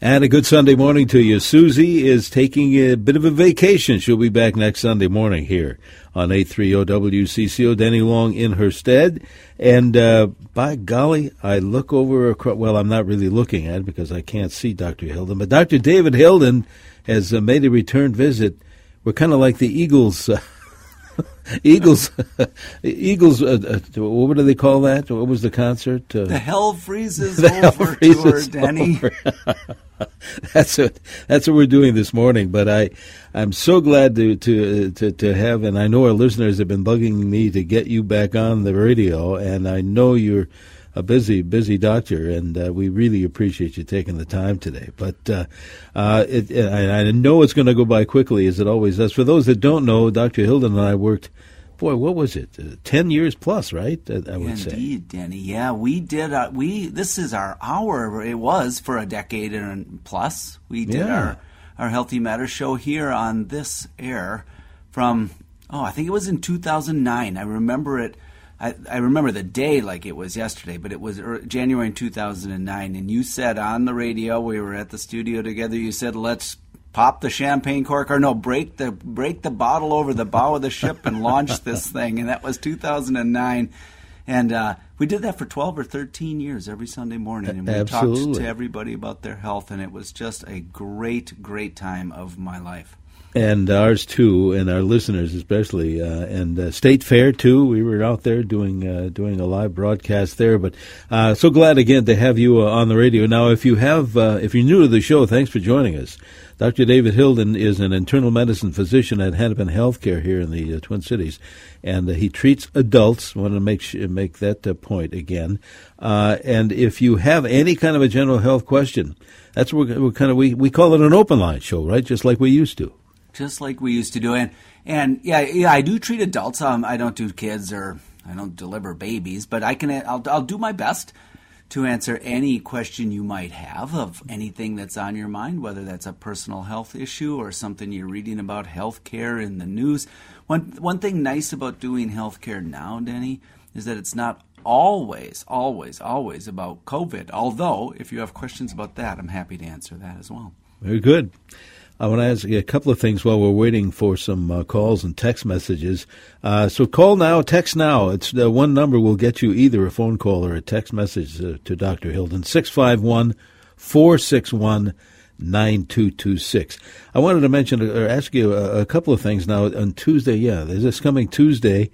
And a good Sunday morning to you. Susie is taking a bit of a vacation. She'll be back next Sunday morning here on 830 WCCO. Denny Long in her stead. And uh, by golly, I look over across, well, I'm not really looking at it because I can't see Dr. Hilden, but Dr. David Hilden has uh, made a return visit. We're kind of like the Eagles. Uh, Eagles, Eagles. Uh, uh, what do they call that? What was the concert? Uh, the hell freezes the over hell freezes tour, Denny. Over. that's what that's what we're doing this morning. But I, I'm so glad to to to to have, and I know our listeners have been bugging me to get you back on the radio, and I know you're a busy, busy doctor, and uh, we really appreciate you taking the time today. But uh, uh, it, I, I know it's going to go by quickly, as it always does. For those that don't know, Dr. Hilden and I worked. Boy, what was it? Uh, Ten years plus, right? I, would Indeed, say. Indeed, Denny. Yeah, we did. Uh, we this is our hour. It was for a decade and plus. We did yeah. our our Healthy Matters show here on this air from oh, I think it was in 2009. I remember it I, I remember the day like it was yesterday, but it was January 2009. And you said on the radio, we were at the studio together. You said, "Let's pop the champagne cork, or no, break the break the bottle over the bow of the ship and launch this thing." And that was 2009. And uh, we did that for 12 or 13 years every Sunday morning. And we Absolutely. talked to everybody about their health, and it was just a great, great time of my life and ours too, and our listeners especially, uh, and uh, State Fair too. We were out there doing uh, doing a live broadcast there, but uh, so glad again to have you uh, on the radio. Now, if you have, uh, if you're new to the show, thanks for joining us. Dr. David Hilden is an internal medicine physician at Hennepin Healthcare here in the Twin Cities, and he treats adults. I want to make sure, make that point again. and if you have any kind of a general health question, that's what we're, we're kind of we we call it an open line show, right? Just like we used to just like we used to do. And and yeah, yeah, I do treat adults. Um, I don't do kids or I don't deliver babies, but I can. I'll, I'll do my best to answer any question you might have of anything that's on your mind, whether that's a personal health issue or something you're reading about healthcare in the news. One one thing nice about doing healthcare now, Denny, is that it's not always, always, always about COVID. Although, if you have questions about that, I'm happy to answer that as well. Very good. I want to ask you a couple of things while we're waiting for some uh, calls and text messages. Uh, so call now, text now. It's the one number will get you either a phone call or a text message uh, to Dr. Hilden, 651 461 9226. I wanted to mention or ask you a, a, couple of things now. On Tuesday, yeah, there's this coming Tuesday.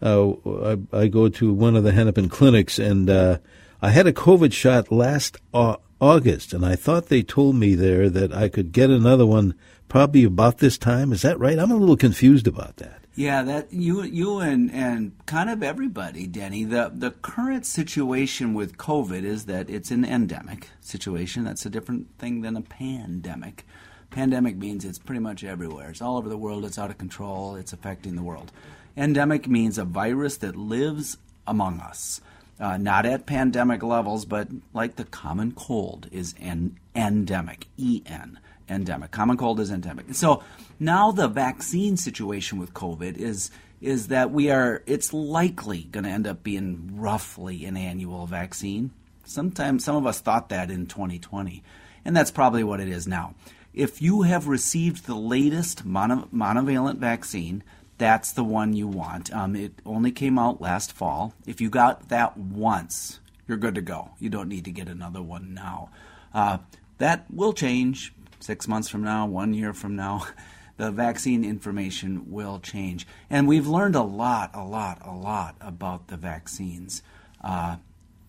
Uh, I, I, go to one of the Hennepin clinics and uh, I had a COVID shot last uh, August, and I thought they told me there that I could get another one probably about this time. Is that right? I'm a little confused about that. Yeah, that you you and and kind of everybody, Denny. The the current situation with COVID is that it's an endemic situation. That's a different thing than a pandemic. Pandemic means it's pretty much everywhere. It's all over the world. It's out of control. It's affecting the world. Endemic means a virus that lives among us uh, not at pandemic levels, but like the common cold is an endemic, EN, endemic. Common cold is endemic. So now the vaccine situation with COVID is is that we are it's likely going to end up being roughly an annual vaccine. Sometimes some of us thought that in 2020, and that's probably what it is now. If you have received the latest mono- monovalent vaccine, that's the one you want. Um, it only came out last fall. If you got that once, you're good to go. You don't need to get another one now. Uh, that will change six months from now, one year from now. The vaccine information will change. And we've learned a lot, a lot, a lot about the vaccines. Uh,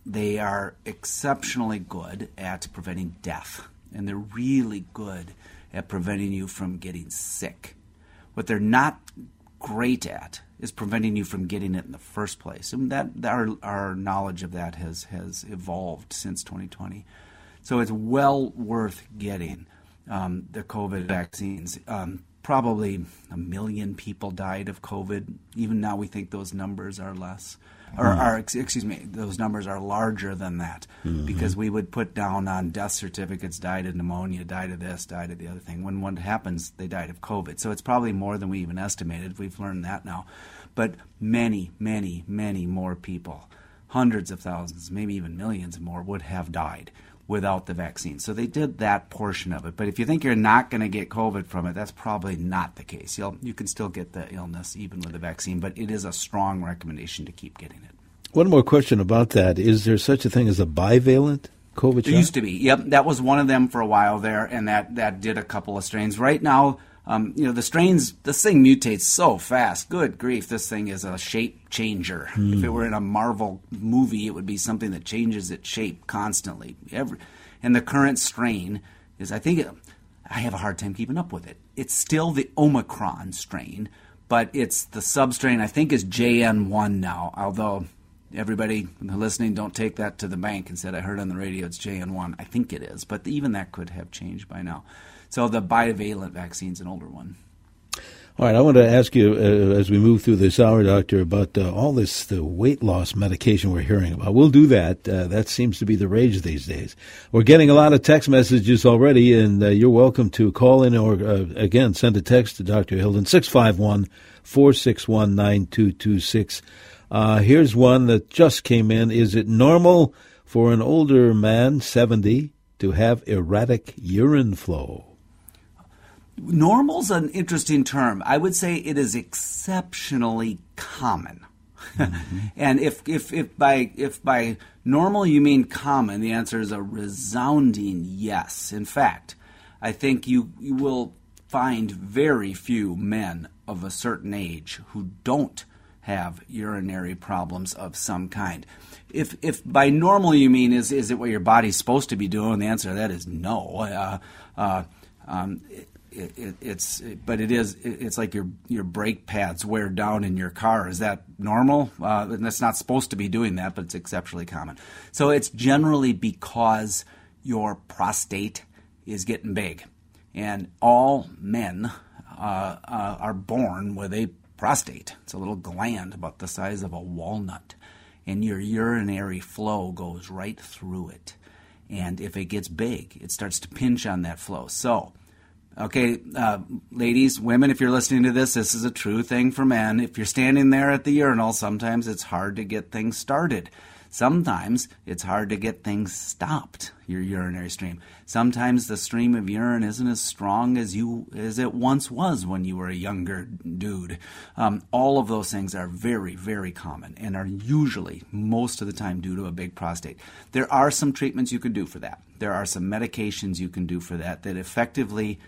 they are exceptionally good at preventing death, and they're really good at preventing you from getting sick. What they're not great at is preventing you from getting it in the first place. And that our our knowledge of that has has evolved since 2020. So it's well worth getting um, the COVID vaccines. Um, probably a million people died of COVID. Even now, we think those numbers are less or are excuse me, those numbers are larger than that mm-hmm. because we would put down on death certificates died of pneumonia, died of this, died of the other thing. When what happens, they died of COVID. So it's probably more than we even estimated. We've learned that now, but many, many, many more people, hundreds of thousands, maybe even millions more, would have died without the vaccine. So they did that portion of it. But if you think you're not going to get COVID from it, that's probably not the case. You'll, you can still get the illness even with the vaccine, but it is a strong recommendation to keep getting it. One more question about that. Is there such a thing as a bivalent COVID There used to be. Yep, that was one of them for a while there, and that, that did a couple of strains. Right now, um, you know, the strains, this thing mutates so fast. Good grief, this thing is a shape changer. Mm. If it were in a Marvel movie, it would be something that changes its shape constantly. Every, and the current strain is, I think, it, I have a hard time keeping up with it. It's still the Omicron strain, but it's the substrain, I think, is JN1 now, although everybody listening don't take that to the bank and said i heard on the radio it's jn1 i think it is but even that could have changed by now so the bivalent vaccine is an older one. All right, I want to ask you uh, as we move through this hour, doctor, about uh, all this the weight loss medication we're hearing about. We'll do that. Uh, that seems to be the rage these days. We're getting a lot of text messages already, and uh, you're welcome to call in or uh, again send a text to Dr. Hilden six five one four six one nine two two six. Uh, here's one that just came in. Is it normal for an older man, seventy, to have erratic urine flow? Normal's an interesting term. I would say it is exceptionally common. Mm-hmm. and if, if, if by if by normal you mean common, the answer is a resounding yes. In fact, I think you, you will find very few men of a certain age who don't have urinary problems of some kind. If if by normal you mean is is it what your body's supposed to be doing? The answer to that is no. Uh, uh, um, it, it, it's but it is it's like your your brake pads wear down in your car. Is that normal? Uh, and that's not supposed to be doing that, but it's exceptionally common. So it's generally because your prostate is getting big, and all men uh, uh, are born with a prostate. It's a little gland about the size of a walnut, and your urinary flow goes right through it. And if it gets big, it starts to pinch on that flow. So Okay, uh, ladies, women, if you're listening to this, this is a true thing for men. If you're standing there at the urinal, sometimes it's hard to get things started. Sometimes it's hard to get things stopped, your urinary stream. Sometimes the stream of urine isn't as strong as you as it once was when you were a younger dude. Um, all of those things are very, very common and are usually, most of the time, due to a big prostate. There are some treatments you can do for that. There are some medications you can do for that that effectively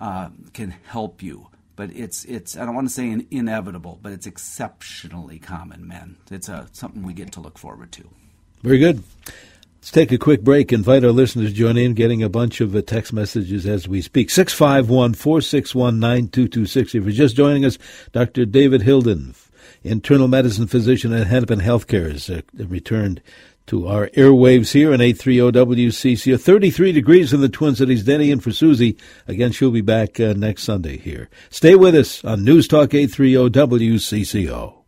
uh, can help you. But it's it's I don't want to say an inevitable, but it's exceptionally common, man. It's a, something we get to look forward to. Very good. Let's take a quick break. Invite our listeners to join in, getting a bunch of uh, text messages as we speak. 651 461 9226. If you're just joining us, Dr. David Hilden, internal medicine physician at Hennepin Healthcare, has uh, returned to our airwaves here on 830 WCCO. 33 degrees in the Twin Cities. Denny and for Susie. Again, she'll be back uh, next Sunday here. Stay with us on News Talk 830 WCCO.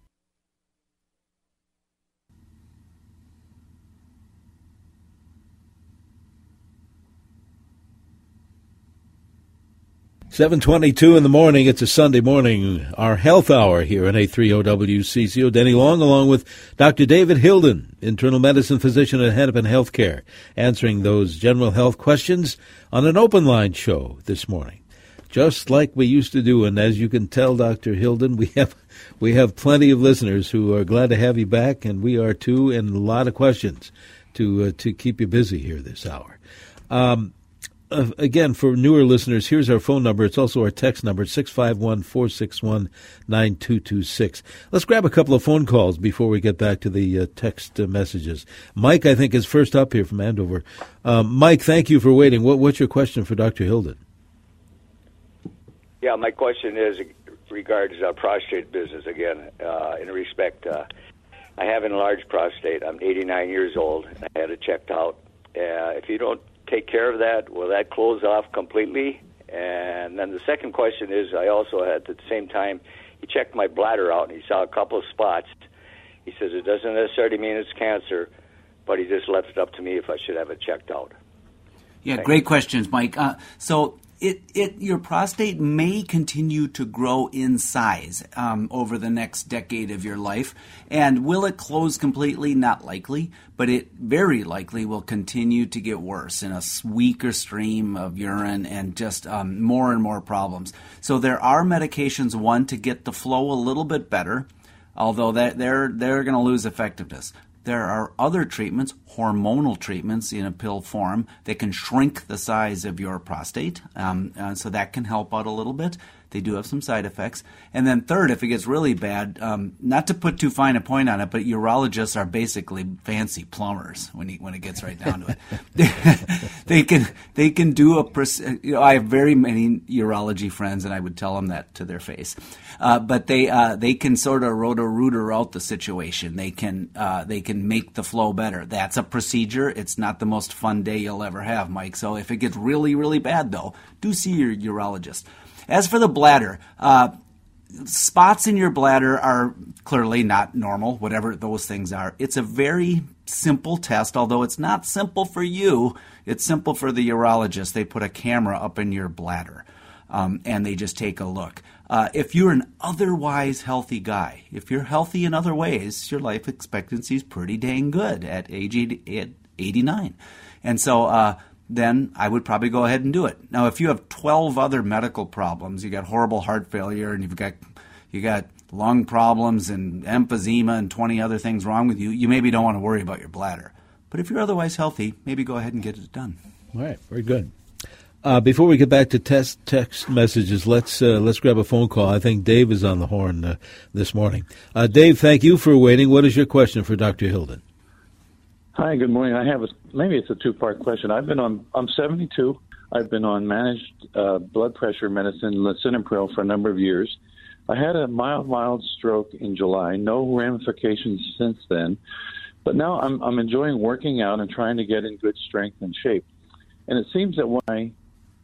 722 in the morning. It's a Sunday morning. Our health hour here at 830 WCCO. Denny Long along with Dr. David Hilden, internal medicine physician at Hennepin Healthcare, answering those general health questions on an open line show this morning. Just like we used to do. And as you can tell, Dr. Hilden, we have, we have plenty of listeners who are glad to have you back and we are too, and a lot of questions to, uh, to keep you busy here this hour. Um, uh, again, for newer listeners, here's our phone number. It's also our text number, 651 461 9226. Let's grab a couple of phone calls before we get back to the uh, text uh, messages. Mike, I think, is first up here from Andover. Um, Mike, thank you for waiting. What, what's your question for Dr. Hilden? Yeah, my question is regards uh, prostate business again. Uh, in respect, uh, I have an enlarged prostate. I'm 89 years old. I had it checked out. Uh, if you don't take care of that? Will that close off completely? And then the second question is, I also had at the same time, he checked my bladder out and he saw a couple of spots. He says it doesn't necessarily mean it's cancer, but he just left it up to me if I should have it checked out. Yeah, Thanks. great questions, Mike. Uh, so it, it your prostate may continue to grow in size um, over the next decade of your life. And will it close completely? Not likely, but it very likely will continue to get worse in a weaker stream of urine and just um, more and more problems. So there are medications, one, to get the flow a little bit better, although they're, they're, they're going to lose effectiveness. There are other treatments, hormonal treatments in a pill form, that can shrink the size of your prostate. Um, uh, so that can help out a little bit. They do have some side effects. And then third, if it gets really bad, um, not to put too fine a point on it, but urologists are basically fancy plumbers when he, when it gets right down to it. they can they can do a. You know, I have very many urology friends, and I would tell them that to their face. Uh, but they uh, they can sort of roto rooter out the situation. They can uh, they can make the flow better. That's a procedure. It's not the most fun day you'll ever have, Mike. So if it gets really really bad, though, do see your urologist. As for the bladder, uh, spots in your bladder are clearly not normal, whatever those things are. It's a very simple test, although it's not simple for you. It's simple for the urologist. They put a camera up in your bladder um, and they just take a look. Uh, if you're an otherwise healthy guy, if you're healthy in other ways, your life expectancy is pretty dang good at age 80, 89. And so, uh, then I would probably go ahead and do it. Now, if you have 12 other medical problems, you got horrible heart failure and you've got you got lung problems and emphysema and 20 other things wrong with you, you maybe don't want to worry about your bladder. But if you're otherwise healthy, maybe go ahead and get it done. All right, very good. Uh, before we get back to test text messages, let's uh, let's grab a phone call. I think Dave is on the horn uh, this morning. Uh, Dave, thank you for waiting. What is your question for Dr. Hilden? Hi, good morning. I have a maybe it's a two part question. I've been on I'm 72. I've been on managed uh, blood pressure medicine, lisinopril, for a number of years. I had a mild, mild stroke in July. No ramifications since then. But now I'm, I'm enjoying working out and trying to get in good strength and shape. And it seems that when I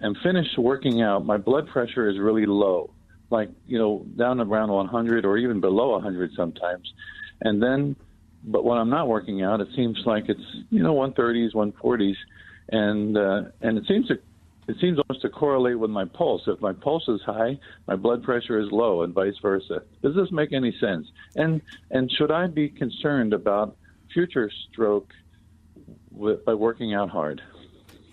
am finished working out, my blood pressure is really low, like, you know, down around 100 or even below 100 sometimes. And then but when I'm not working out, it seems like it's you know 130s, 140s, and uh, and it seems to it seems almost to correlate with my pulse. If my pulse is high, my blood pressure is low, and vice versa. Does this make any sense? And and should I be concerned about future stroke with, by working out hard?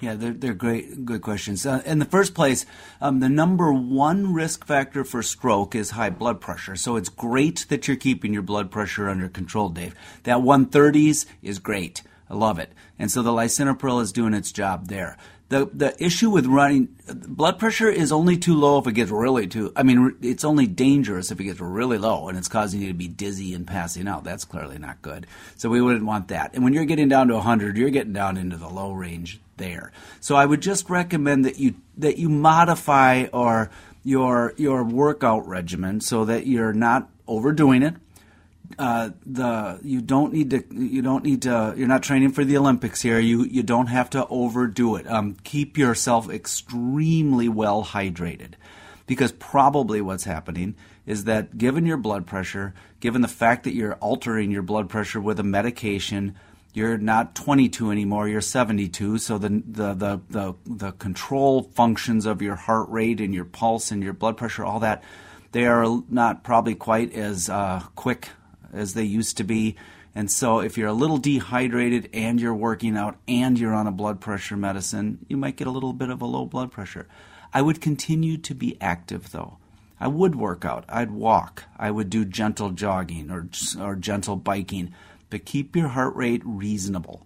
Yeah, they're, they're great, good questions. Uh, in the first place, um, the number one risk factor for stroke is high blood pressure. So it's great that you're keeping your blood pressure under control, Dave. That 130s is great. I love it. And so the lisinopril is doing its job there the the issue with running blood pressure is only too low if it gets really too I mean it's only dangerous if it gets really low and it's causing you to be dizzy and passing out. That's clearly not good. So we wouldn't want that. And when you're getting down to 100 you're getting down into the low range there. So I would just recommend that you that you modify or your your workout regimen so that you're not overdoing it uh, the you don't need to you don't need to you're not training for the Olympics here. You you don't have to overdo it. Um, keep yourself extremely well hydrated, because probably what's happening is that given your blood pressure, given the fact that you're altering your blood pressure with a medication, you're not 22 anymore. You're 72. So the the the the, the control functions of your heart rate and your pulse and your blood pressure, all that, they are not probably quite as uh, quick as they used to be. And so, if you're a little dehydrated and you're working out and you're on a blood pressure medicine, you might get a little bit of a low blood pressure. I would continue to be active though. I would work out. I'd walk. I would do gentle jogging or, or gentle biking, but keep your heart rate reasonable.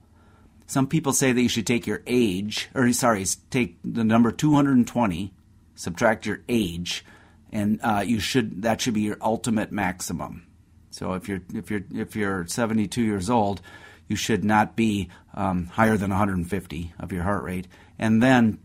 Some people say that you should take your age, or sorry, take the number 220, subtract your age, and uh, you should that should be your ultimate maximum. So if you're if you're if you're 72 years old, you should not be um, higher than 150 of your heart rate, and then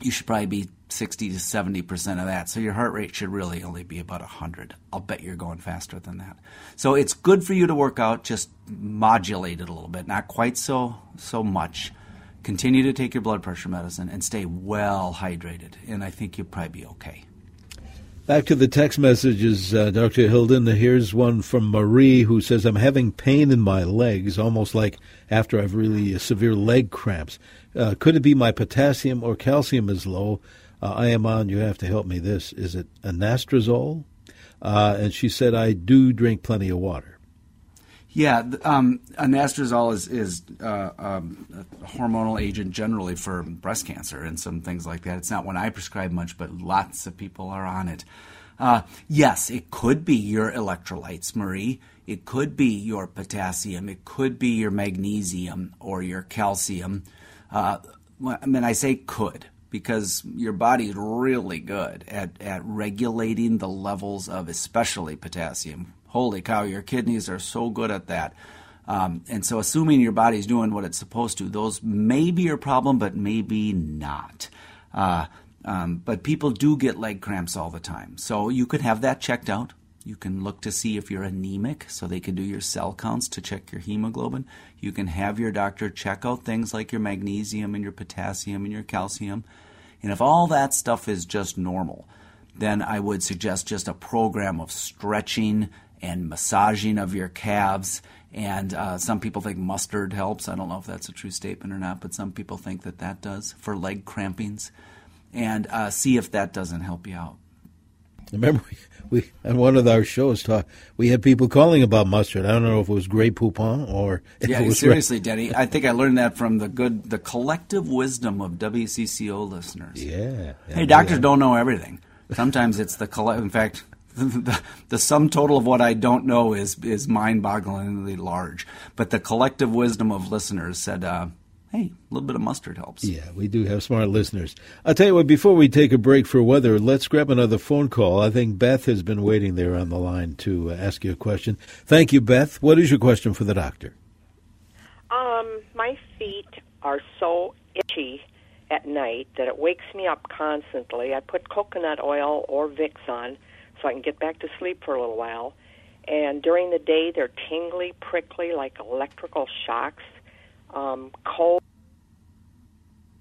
you should probably be 60 to 70 percent of that. So your heart rate should really only be about 100. I'll bet you're going faster than that. So it's good for you to work out, just modulate it a little bit, not quite so so much. Continue to take your blood pressure medicine and stay well hydrated, and I think you'll probably be okay. Back to the text messages, uh, Dr. Hilden. Here's one from Marie who says, I'm having pain in my legs, almost like after I've really severe leg cramps. Uh, could it be my potassium or calcium is low? uh, I am on. You have to help me. This is it anastrozole, uh, and she said I do drink plenty of water. Yeah, um, anastrozole is, is uh, um, a hormonal agent generally for breast cancer and some things like that. It's not one I prescribe much, but lots of people are on it. Uh, yes, it could be your electrolytes, Marie. It could be your potassium. It could be your magnesium or your calcium. Uh, I mean, I say could because your body is really good at, at regulating the levels of especially potassium. Holy cow, your kidneys are so good at that. Um, and so, assuming your body's doing what it's supposed to, those may be your problem, but maybe not. Uh, um, but people do get leg cramps all the time. So, you could have that checked out. You can look to see if you're anemic, so they can do your cell counts to check your hemoglobin. You can have your doctor check out things like your magnesium and your potassium and your calcium. And if all that stuff is just normal, then I would suggest just a program of stretching and massaging of your calves. And uh, some people think mustard helps. I don't know if that's a true statement or not, but some people think that that does for leg crampings. And uh, see if that doesn't help you out. Remember, we, we on one of our shows talk, we had people calling about mustard. I don't know if it was Grey Poupon or yeah. seriously, Denny, I think I learned that from the good, the collective wisdom of WCCO listeners. Yeah. yeah hey, doctors yeah. don't know everything. Sometimes it's the collect. In fact, the, the sum total of what I don't know is is mind bogglingly large. But the collective wisdom of listeners said. Uh, hey, a little bit of mustard helps. Yeah, we do have smart listeners. I'll tell you what, before we take a break for weather, let's grab another phone call. I think Beth has been waiting there on the line to uh, ask you a question. Thank you, Beth. What is your question for the doctor? Um, my feet are so itchy at night that it wakes me up constantly. I put coconut oil or Vicks on so I can get back to sleep for a little while. And during the day, they're tingly, prickly, like electrical shocks um, cold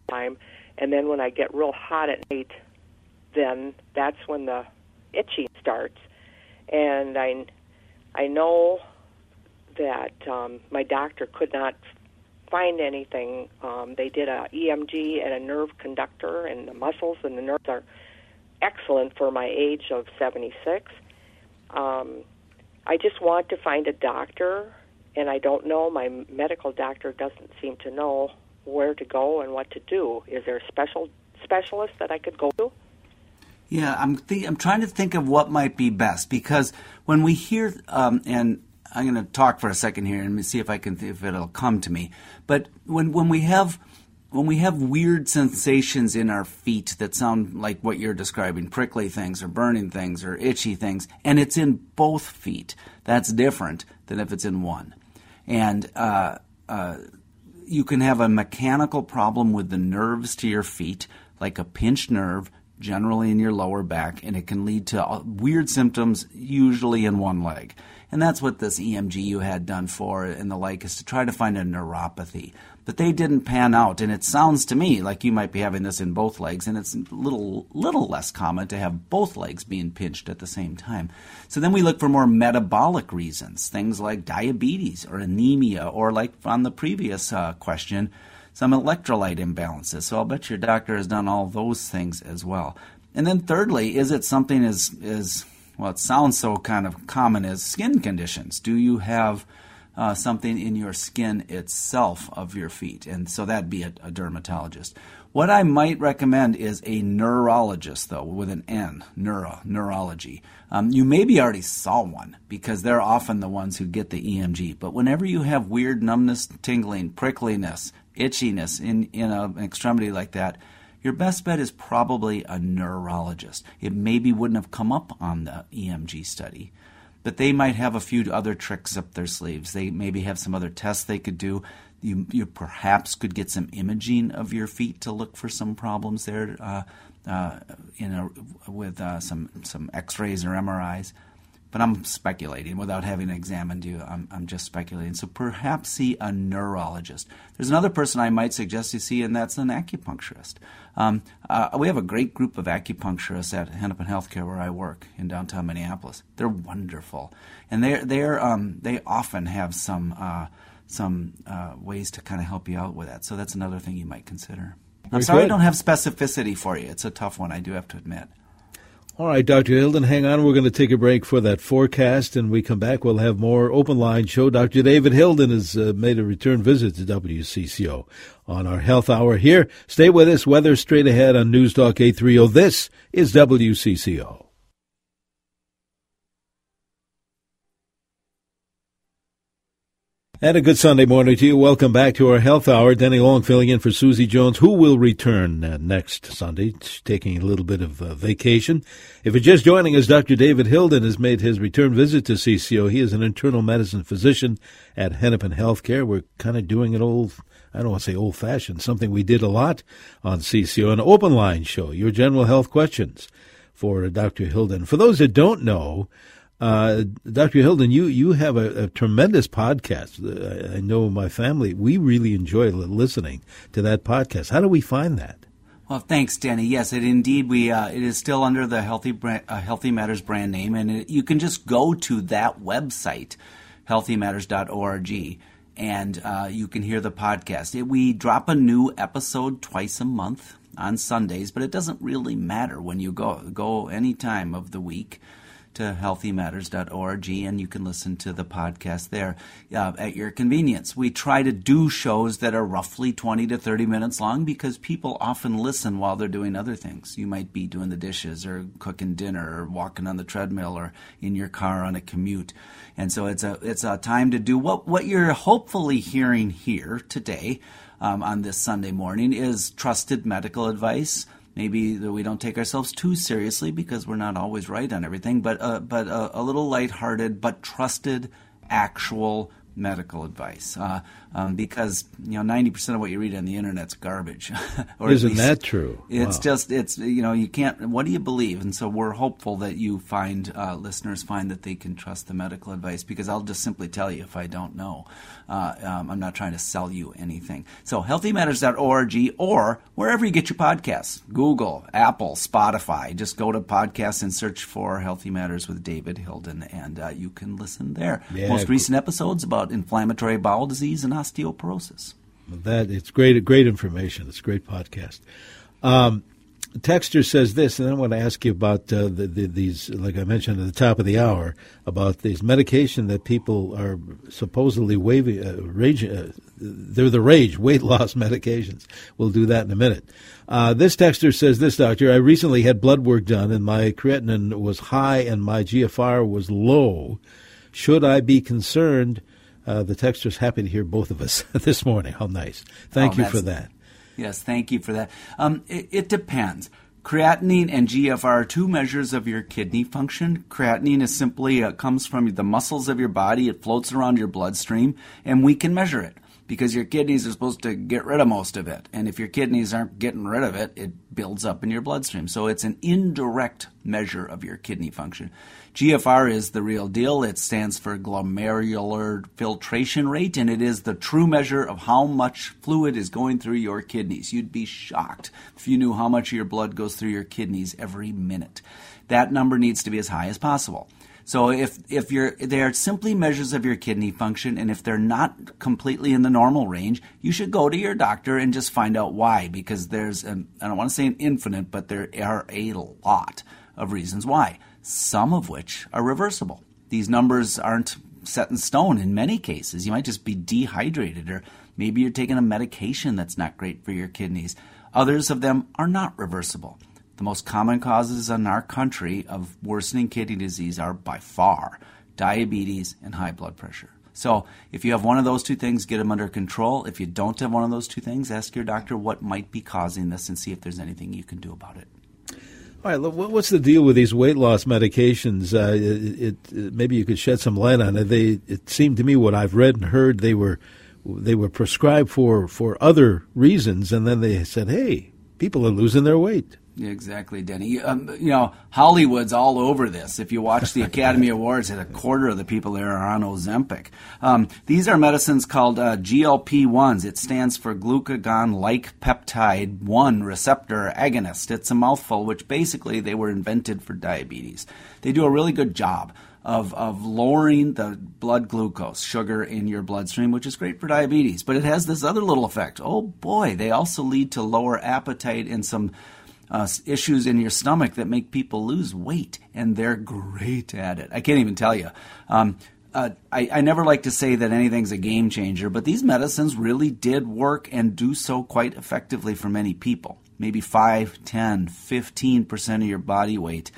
time, and then when I get real hot at night, then that's when the itching starts. And I, I know that um, my doctor could not find anything. Um, they did a EMG and a nerve conductor, and the muscles and the nerves are excellent for my age of 76. Um, I just want to find a doctor and I don't know. My medical doctor doesn't seem to know where to go and what to do. Is there a special specialist that I could go to? Yeah, I'm th- I'm trying to think of what might be best because when we hear um, and I'm going to talk for a second here and see if I can if it'll come to me. But when when we have when we have weird sensations in our feet that sound like what you're describing, prickly things or burning things or itchy things, and it's in both feet, that's different than if it's in one and uh, uh, you can have a mechanical problem with the nerves to your feet, like a pinched nerve, generally in your lower back, and it can lead to uh, weird symptoms, usually in one leg. And that's what this EMG you had done for and the like is to try to find a neuropathy but they didn't pan out. And it sounds to me like you might be having this in both legs, and it's a little little less common to have both legs being pinched at the same time. So then we look for more metabolic reasons, things like diabetes or anemia, or like on the previous uh, question, some electrolyte imbalances. So I'll bet your doctor has done all those things as well. And then thirdly, is it something as as well? It sounds so kind of common as skin conditions. Do you have uh, something in your skin itself of your feet. And so that'd be a, a dermatologist. What I might recommend is a neurologist, though, with an N, neuro, neurology. Um, you maybe already saw one because they're often the ones who get the EMG. But whenever you have weird numbness, tingling, prickliness, itchiness in, in a, an extremity like that, your best bet is probably a neurologist. It maybe wouldn't have come up on the EMG study but they might have a few other tricks up their sleeves. They maybe have some other tests they could do. You, you perhaps could get some imaging of your feet to look for some problems there, uh, uh, in a, with uh, some some X-rays or MRIs. But I'm speculating without having examined you. I'm, I'm just speculating. So perhaps see a neurologist. There's another person I might suggest you see, and that's an acupuncturist. Um, uh, we have a great group of acupuncturists at Hennepin Healthcare where I work in downtown Minneapolis. They're wonderful, and they they um, they often have some uh, some uh, ways to kind of help you out with that. So that's another thing you might consider. I'm sorry. I don't have specificity for you. It's a tough one, I do have to admit. All right, Dr. Hilden, hang on. We're going to take a break for that forecast, and we come back. We'll have more open line show. Dr. David Hilden has uh, made a return visit to WCCO on our health hour here. Stay with us. Weather straight ahead on News Talk 830. This is WCCO. And a good Sunday morning to you. Welcome back to our Health Hour. Denny Long filling in for Susie Jones, who will return uh, next Sunday, taking a little bit of uh, vacation. If you're just joining us, Dr. David Hilden has made his return visit to CCO. He is an internal medicine physician at Hennepin Healthcare. We're kind of doing it old, I don't want to say old fashioned, something we did a lot on CCO, an open line show, your general health questions for Dr. Hilden. For those that don't know, uh, Dr. Hilden, you, you have a, a tremendous podcast. I, I know my family, we really enjoy listening to that podcast. How do we find that? Well, thanks, Danny. Yes, it indeed we uh, it is still under the Healthy brand, uh, Healthy Matters brand name, and it, you can just go to that website, healthymatters.org, and uh, you can hear the podcast. It, we drop a new episode twice a month on Sundays, but it doesn't really matter when you go go any time of the week to healthymatters.org and you can listen to the podcast there uh, at your convenience. We try to do shows that are roughly 20 to 30 minutes long because people often listen while they're doing other things. You might be doing the dishes or cooking dinner or walking on the treadmill or in your car on a commute. And so it's a it's a time to do what what you're hopefully hearing here today um, on this Sunday morning is trusted medical advice maybe that we don't take ourselves too seriously because we're not always right on everything, but uh, but uh, a little lighthearted but trusted actual medical advice uh, um, because you know ninety percent of what you read on the internet's garbage. or Isn't that true? It's wow. just it's you know you can't. What do you believe? And so we're hopeful that you find uh, listeners find that they can trust the medical advice because I'll just simply tell you if I don't know. Uh, um, I'm not trying to sell you anything. So healthymatters.org or wherever you get your podcasts, Google, Apple, Spotify. Just go to podcasts and search for Healthy Matters with David Hilden, and uh, you can listen there. Yeah, Most recent episodes about inflammatory bowel disease and osteoporosis. That it's great, great information. It's a great podcast. Um, Texter says this, and I want to ask you about uh, the, the, these, like I mentioned at the top of the hour, about these medication that people are supposedly waving, uh, rage, uh, they're the rage, weight loss medications. We'll do that in a minute. Uh, this texter says this, doctor, I recently had blood work done and my creatinine was high and my GFR was low. Should I be concerned uh, the texter's happy to hear both of us this morning. How nice. Thank oh, you for that. Yes, thank you for that. Um, it, it, depends. Creatinine and GFR are two measures of your kidney function. Creatinine is simply uh, comes from the muscles of your body. It floats around your bloodstream, and we can measure it because your kidneys are supposed to get rid of most of it. And if your kidneys aren't getting rid of it, it builds up in your bloodstream. So it's an indirect measure of your kidney function. GFR is the real deal. It stands for glomerular filtration rate, and it is the true measure of how much fluid is going through your kidneys. You'd be shocked if you knew how much of your blood goes through your kidneys every minute. That number needs to be as high as possible. So if if you're they are simply measures of your kidney function, and if they're not completely in the normal range, you should go to your doctor and just find out why. Because there's an, I don't want to say an infinite, but there are a lot of reasons why. Some of which are reversible. These numbers aren't set in stone in many cases. You might just be dehydrated, or maybe you're taking a medication that's not great for your kidneys. Others of them are not reversible. The most common causes in our country of worsening kidney disease are by far diabetes and high blood pressure. So, if you have one of those two things, get them under control. If you don't have one of those two things, ask your doctor what might be causing this and see if there's anything you can do about it. All right, what's the deal with these weight loss medications? Uh, it, it, maybe you could shed some light on it. They, it seemed to me what I've read and heard they were they were prescribed for for other reasons, and then they said, "Hey, people are losing their weight." Yeah, exactly, Denny. Um, you know, Hollywood's all over this. If you watch the Academy Awards, a quarter of the people there are on Ozempic. Um, these are medicines called uh, GLP-1s. It stands for glucagon-like peptide 1 receptor agonist. It's a mouthful, which basically they were invented for diabetes. They do a really good job of, of lowering the blood glucose, sugar in your bloodstream, which is great for diabetes. But it has this other little effect. Oh boy, they also lead to lower appetite and some uh, issues in your stomach that make people lose weight, and they're great at it. I can't even tell you. Um, uh, I, I, never like to say that anything's a game changer, but these medicines really did work and do so quite effectively for many people. Maybe 5, 10, 15% of your body weight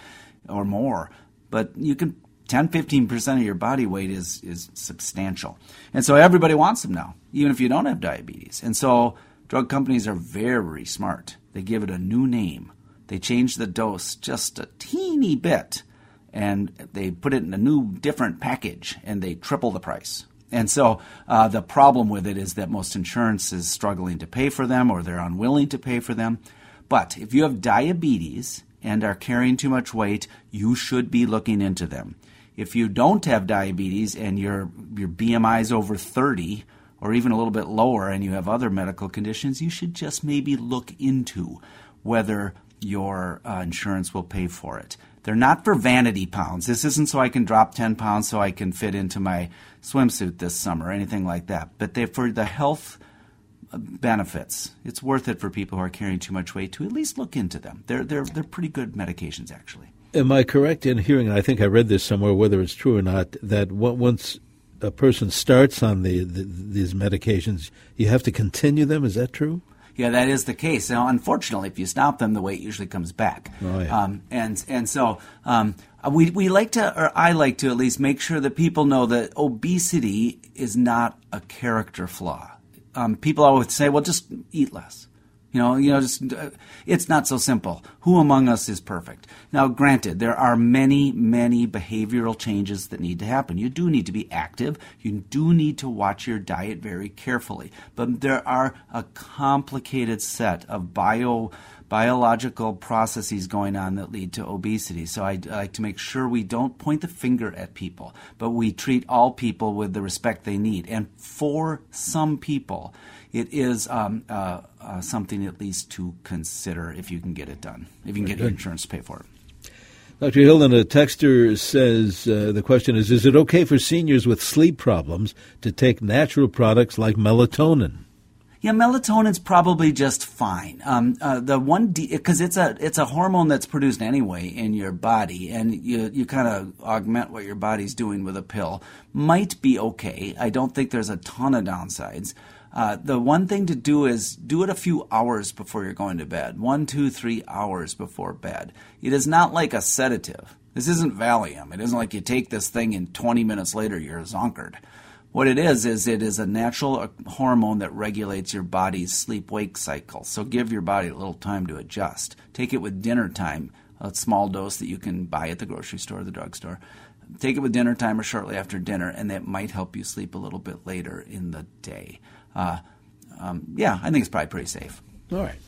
or more. But you can 10, 15% of your body weight is, is substantial. And so everybody wants them now, even if you don't have diabetes. And so drug companies are very smart. They give it a new name. They change the dose just a teeny bit and they put it in a new, different package, and they triple the price. And so uh, the problem with it is that most insurance is struggling to pay for them or they're unwilling to pay for them. But if you have diabetes and are carrying too much weight, you should be looking into them. If you don't have diabetes and your, your BMI is over 30 or even a little bit lower and you have other medical conditions, you should just maybe look into whether your uh, insurance will pay for it. They're not for vanity pounds. This isn't so I can drop 10 pounds so I can fit into my swimsuit this summer or anything like that. But they're for the health benefits. It's worth it for people who are carrying too much weight to at least look into them. They're, they're, they're pretty good medications, actually. Am I correct in hearing, and I think I read this somewhere, whether it's true or not, that once a person starts on the, the, these medications, you have to continue them? Is that true? yeah, that is the case. Now, unfortunately, if you stop them, the weight usually comes back. Oh, yeah. um, and and so um, we we like to, or I like to at least make sure that people know that obesity is not a character flaw. Um, people always say, "Well, just eat less." You know, you know, just uh, it's not so simple. Who among us is perfect? Now, granted, there are many, many behavioral changes that need to happen. You do need to be active. You do need to watch your diet very carefully. But there are a complicated set of bio biological processes going on that lead to obesity. So I, I, like to make sure we don't point the finger at people, but we treat all people with the respect they need. And for some people, it is um, uh, uh, something at least to consider if you can get it done, if you can get your insurance to pay for it. Dr. Hilden, a texter says uh, the question is Is it okay for seniors with sleep problems to take natural products like melatonin? Yeah, melatonin's probably just fine. Um, uh, the one because it's a it's a hormone that's produced anyway in your body, and you you kind of augment what your body's doing with a pill. Might be okay. I don't think there's a ton of downsides. Uh, the one thing to do is do it a few hours before you're going to bed. One, two, three hours before bed. It is not like a sedative. This isn't Valium. It isn't like you take this thing and 20 minutes later you're zonkered. What it is, is it is a natural uh, hormone that regulates your body's sleep wake cycle. So give your body a little time to adjust. Take it with dinner time, a small dose that you can buy at the grocery store or the drugstore. Take it with dinner time or shortly after dinner, and that might help you sleep a little bit later in the day uh, um, yeah, I think it's probably pretty safe. All right.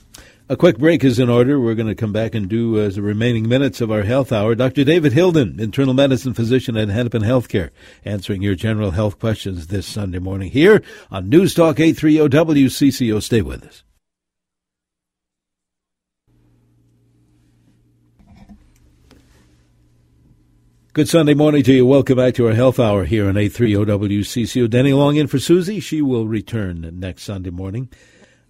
A quick break is in order. We're going to come back and do uh, the remaining minutes of our health hour. Dr. David Hilden, internal medicine physician at Hennepin Healthcare, answering your general health questions this Sunday morning here on News Talk 830 WCCO. Stay with us. Good Sunday morning to you. Welcome back to our health hour here on 830 WCCO. Denny Long in for Susie. She will return next Sunday morning.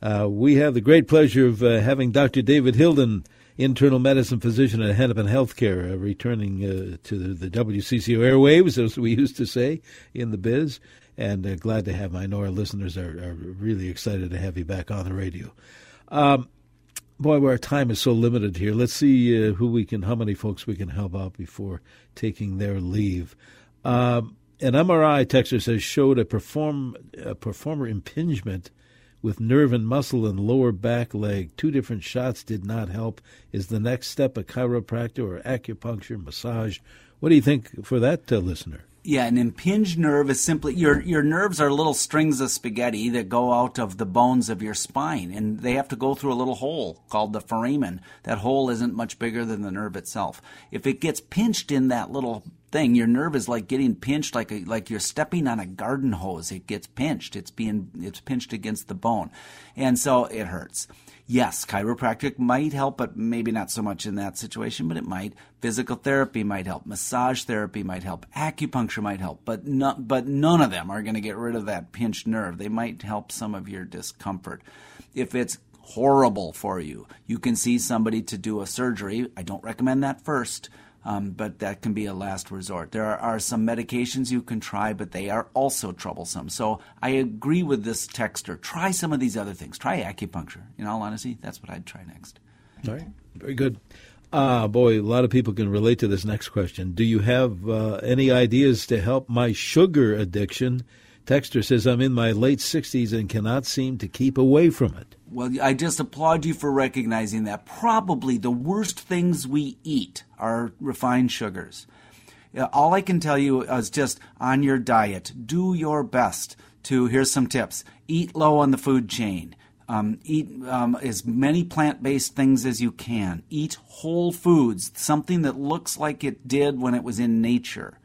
Uh, we have the great pleasure of uh, having Dr. David Hilden, internal medicine physician at Hennepin Healthcare, uh, returning uh, to the, the, WCCO airwaves, as we used to say in the biz. And uh, glad to have my NORA listeners are, are, really excited to have you back on the radio. Um, boy, our time is so limited here. Let's see uh, who we can, how many folks we can help out before taking their leave. Um, an MRI, texter says, showed a perform a foraminal impingement with nerve and muscle in lower back leg. Two different shots did not help. Is the next step a chiropractor or acupuncture, massage? What do you think for that uh, listener? Yeah, an impinged nerve is simply your your nerves are little strings of spaghetti that go out of the bones of your spine, and they have to go through a little hole called the foramen. That hole isn't much bigger than the nerve itself. If it gets pinched in that little thing, your nerve is like getting pinched, like a, like you're stepping on a garden hose. It gets pinched. It's being it's pinched against the bone, and so it hurts Yes, chiropractic might help, but maybe not so much in that situation, but it might. Physical therapy might help. Massage therapy might help. Acupuncture might help, but not, but none of them are going to get rid of that pinched nerve. They might help some of your discomfort. If it's horrible for you, you can see somebody to do a surgery. I don't recommend that first um, but that can be a last resort. There are, are, some medications you can try, but they are also troublesome. So I agree with this texter. Try some of these other things. Try acupuncture. In all honesty, that's what I'd try next. All right, very good. Ah, boy, a lot of people can relate to this next question. Do you have uh, any ideas to help my sugar addiction? Texter says, I'm in my late 60s and cannot seem to keep away from it. Well, I just applaud you for recognizing that. Probably the worst things we eat are refined sugars. All I can tell you is just on your diet, do your best to, here's some tips eat low on the food chain. Um, eat um, as many plant based things as you can. Eat whole foods, something that looks like it did when it was in nature.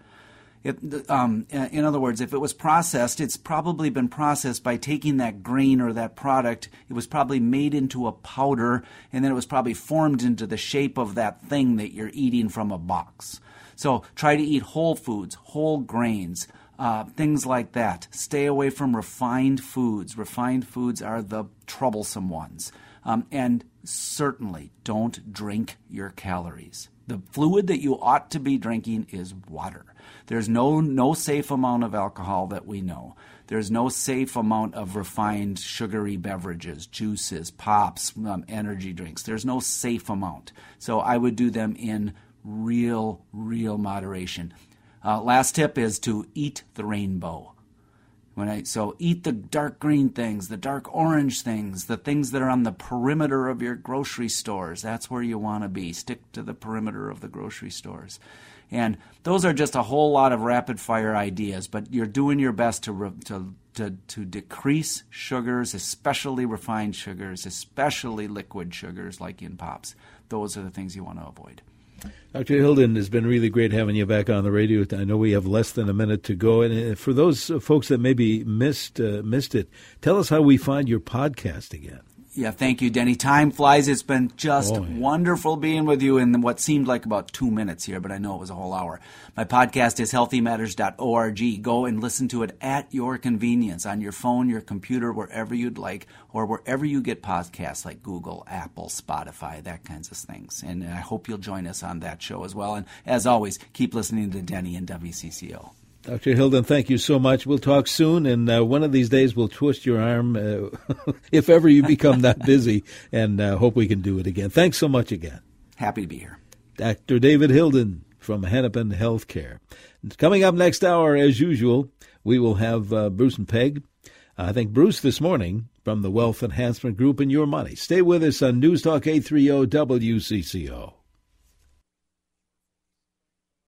It, um, in other words, if it was processed, it's probably been processed by taking that grain or that product. It was probably made into a powder, and then it was probably formed into the shape of that thing that you're eating from a box. So try to eat whole foods, whole grains, uh, things like that. Stay away from refined foods. Refined foods are the troublesome ones. Um, and certainly don't drink your calories. The fluid that you ought to be drinking is water. There's no, no safe amount of alcohol that we know. There's no safe amount of refined sugary beverages, juices, pops, um, energy drinks. There's no safe amount. So I would do them in real, real moderation. Uh, last tip is to eat the rainbow. When I so eat the dark green things, the dark orange things, the things that are on the perimeter of your grocery stores. That's where you want to be. Stick to the perimeter of the grocery stores. And those are just a whole lot of rapid fire ideas, but you're doing your best to to to, to decrease sugars, especially refined sugars, especially liquid sugars like in pops. Those are the things you want to avoid. Dr. Hilden, it's been really great having you back on the radio. I know we have less than a minute to go, and uh, for those folks that maybe missed uh, missed it, tell us how we find your podcast again. Yeah, thank you, Denny. Time flies. It's been just oh, yeah. wonderful being with you in what seemed like about two minutes here, but I know it was a whole hour. My podcast is healthymatters.org. Go and listen to it at your convenience on your phone, your computer, wherever you'd like, or wherever you get podcasts like Google, Apple, Spotify, that kinds of things. And I hope you'll join us on that show as well. And as always, keep listening to Denny and WCCO. Dr. Hilden, thank you so much. We'll talk soon, and uh, one of these days we'll twist your arm uh, if ever you become that busy, and uh, hope we can do it again. Thanks so much again. Happy to be here. Dr. David Hilden from Hennepin Healthcare. Coming up next hour, as usual, we will have uh, Bruce and Peg. I think Bruce this morning from the Wealth Enhancement Group and Your Money. Stay with us on News Talk 830 WCCO.